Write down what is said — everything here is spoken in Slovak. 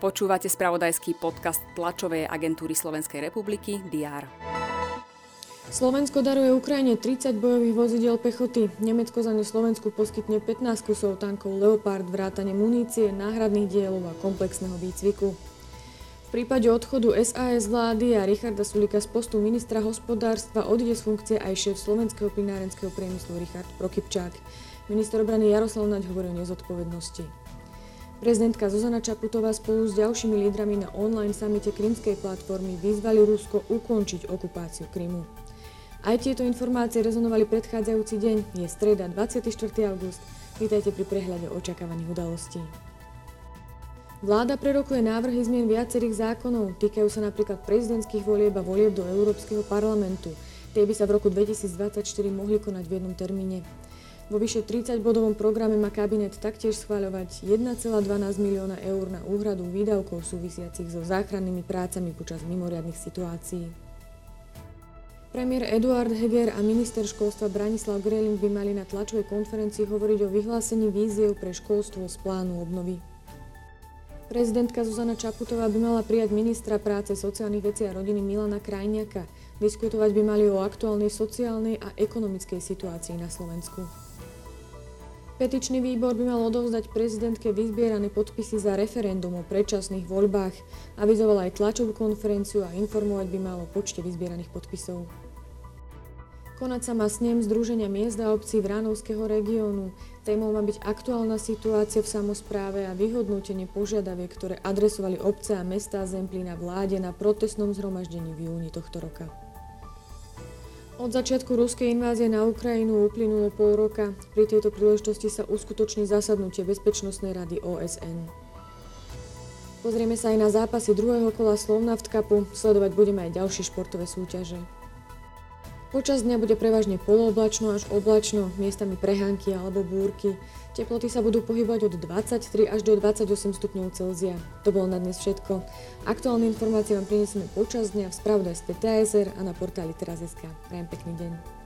Počúvate spravodajský podcast tlačovej agentúry Slovenskej republiky DR. Slovensko daruje Ukrajine 30 bojových vozidel pechoty. Nemecko za ne Slovensku poskytne 15 kusov tankov Leopard, vrátane munície, náhradných dielov a komplexného výcviku. V prípade odchodu SAS vlády a Richarda Sulika z postu ministra hospodárstva odíde z funkcie aj šéf slovenského plinárenského priemyslu Richard Prokypčák. Minister obrany Jaroslav Naď hovorí o nezodpovednosti. Prezidentka Zuzana Čaputová spolu s ďalšími lídrami na online samite Krymskej platformy vyzvali Rusko ukončiť okupáciu Krymu. Aj tieto informácie rezonovali predchádzajúci deň, je streda 24. august. Vítajte pri prehľade očakávaných udalostí. Vláda prerokuje návrhy zmien viacerých zákonov, týkajú sa napríklad prezidentských volieb a volieb do Európskeho parlamentu. Tie by sa v roku 2024 mohli konať v jednom termíne. Vo vyše 30-bodovom programe má kabinet taktiež schváľovať 1,12 milióna eur na úhradu výdavkov súvisiacich so záchrannými prácami počas mimoriadnych situácií. Premiér Eduard Heger a minister školstva Branislav Grelin by mali na tlačovej konferencii hovoriť o vyhlásení víziev pre školstvo z plánu obnovy. Prezidentka Zuzana Čaputová by mala prijať ministra práce, sociálnych vecí a rodiny Milana Krajniaka. Diskutovať by mali o aktuálnej sociálnej a ekonomickej situácii na Slovensku. Petičný výbor by mal odovzdať prezidentke vyzbierané podpisy za referendum o predčasných voľbách, avizoval aj tlačovú konferenciu a informovať by mal o počte vyzbieraných podpisov. Konať sa má snem Združenia miest a obcí Vránovského regiónu. Témou má byť aktuálna situácia v samozpráve a vyhodnotenie požiadaviek, ktoré adresovali obce a mestá Zemplína vláde na protestnom zhromaždení v júni tohto roka. Od začiatku ruskej invázie na Ukrajinu uplynulo pol roka. Pri tejto príležitosti sa uskutoční zasadnutie Bezpečnostnej rady OSN. Pozrieme sa aj na zápasy druhého kola Slovnaft Cupu, sledovať budeme aj ďalšie športové súťaže. Počas dňa bude prevažne polooblačno až oblačno, miestami prehánky alebo búrky. Teploty sa budú pohybovať od 23 až do 28 stupňov Celzia. To bolo na dnes všetko. Aktuálne informácie vám prinesieme počas dňa v spravodajstve TSR a na portáli teraz.sk. Prajem pekný deň.